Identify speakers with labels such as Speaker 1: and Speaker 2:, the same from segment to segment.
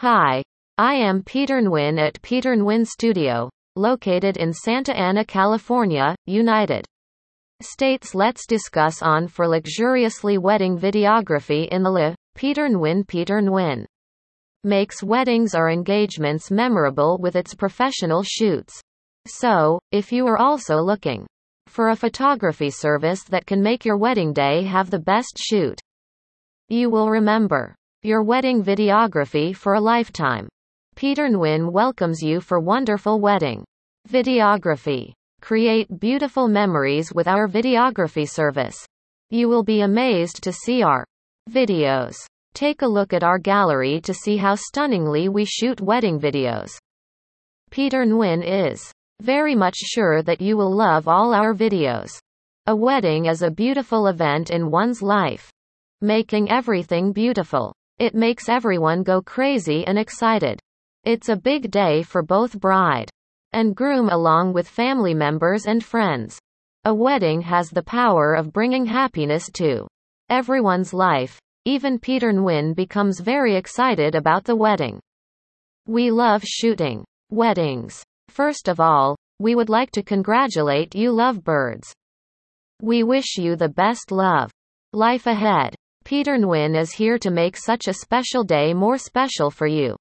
Speaker 1: Hi. I am Peter Nguyen at Peter Nguyen Studio, located in Santa Ana, California, United States. Let's discuss on for luxuriously wedding videography in the Le Peter Nguyen Peter Nguyen makes weddings or engagements memorable with its professional shoots. So, if you are also looking for a photography service that can make your wedding day have the best shoot, you will remember your wedding videography for a lifetime. Peter Nguyen welcomes you for wonderful wedding videography. Create beautiful memories with our videography service. You will be amazed to see our videos. Take a look at our gallery to see how stunningly we shoot wedding videos. Peter Nguyen is very much sure that you will love all our videos. A wedding is a beautiful event in one's life. Making everything beautiful. It makes everyone go crazy and excited. It's a big day for both bride and groom along with family members and friends. A wedding has the power of bringing happiness to everyone's life. Even Peter Nguyen becomes very excited about the wedding. We love shooting weddings. First of all, we would like to congratulate you lovebirds. We wish you the best love. Life ahead. Peter Nguyen is here to make such a special day more special for you.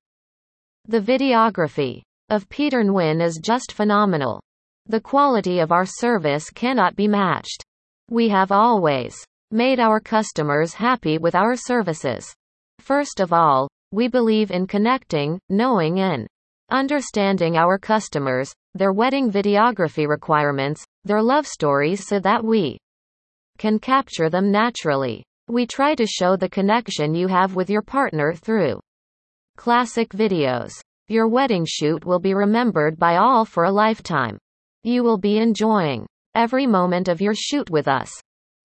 Speaker 1: The videography of Peter Nguyen is just phenomenal. The quality of our service cannot be matched. We have always made our customers happy with our services. First of all, we believe in connecting, knowing, and Understanding our customers, their wedding videography requirements, their love stories so that we can capture them naturally. We try to show the connection you have with your partner through classic videos. Your wedding shoot will be remembered by all for a lifetime. You will be enjoying every moment of your shoot with us.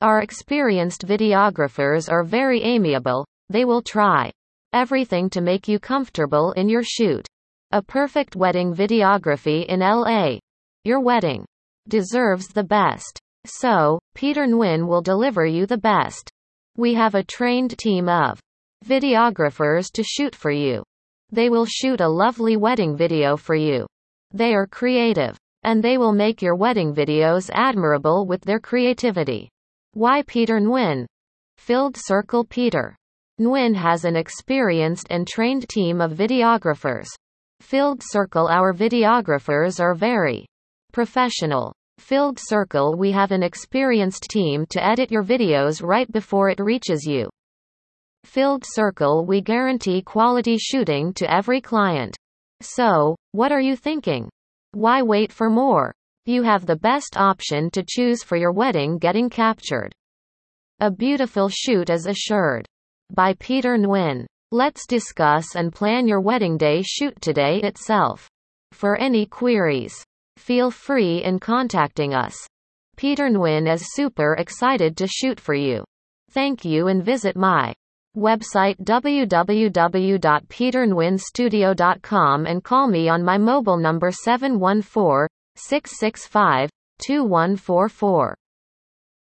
Speaker 1: Our experienced videographers are very amiable, they will try everything to make you comfortable in your shoot. A perfect wedding videography in LA. Your wedding deserves the best. So, Peter Nguyen will deliver you the best. We have a trained team of videographers to shoot for you. They will shoot a lovely wedding video for you. They are creative. And they will make your wedding videos admirable with their creativity. Why Peter Nguyen? Filled Circle Peter. Nguyen has an experienced and trained team of videographers. Filled Circle Our videographers are very professional. Filled Circle We have an experienced team to edit your videos right before it reaches you. Filled Circle We guarantee quality shooting to every client. So, what are you thinking? Why wait for more? You have the best option to choose for your wedding getting captured. A beautiful shoot is assured. By Peter Nguyen. Let's discuss and plan your wedding day shoot today itself. For any queries, feel free in contacting us. Peter Nguyen is super excited to shoot for you. Thank you and visit my website www.peternguyenstudio.com and call me on my mobile number 714 665 2144.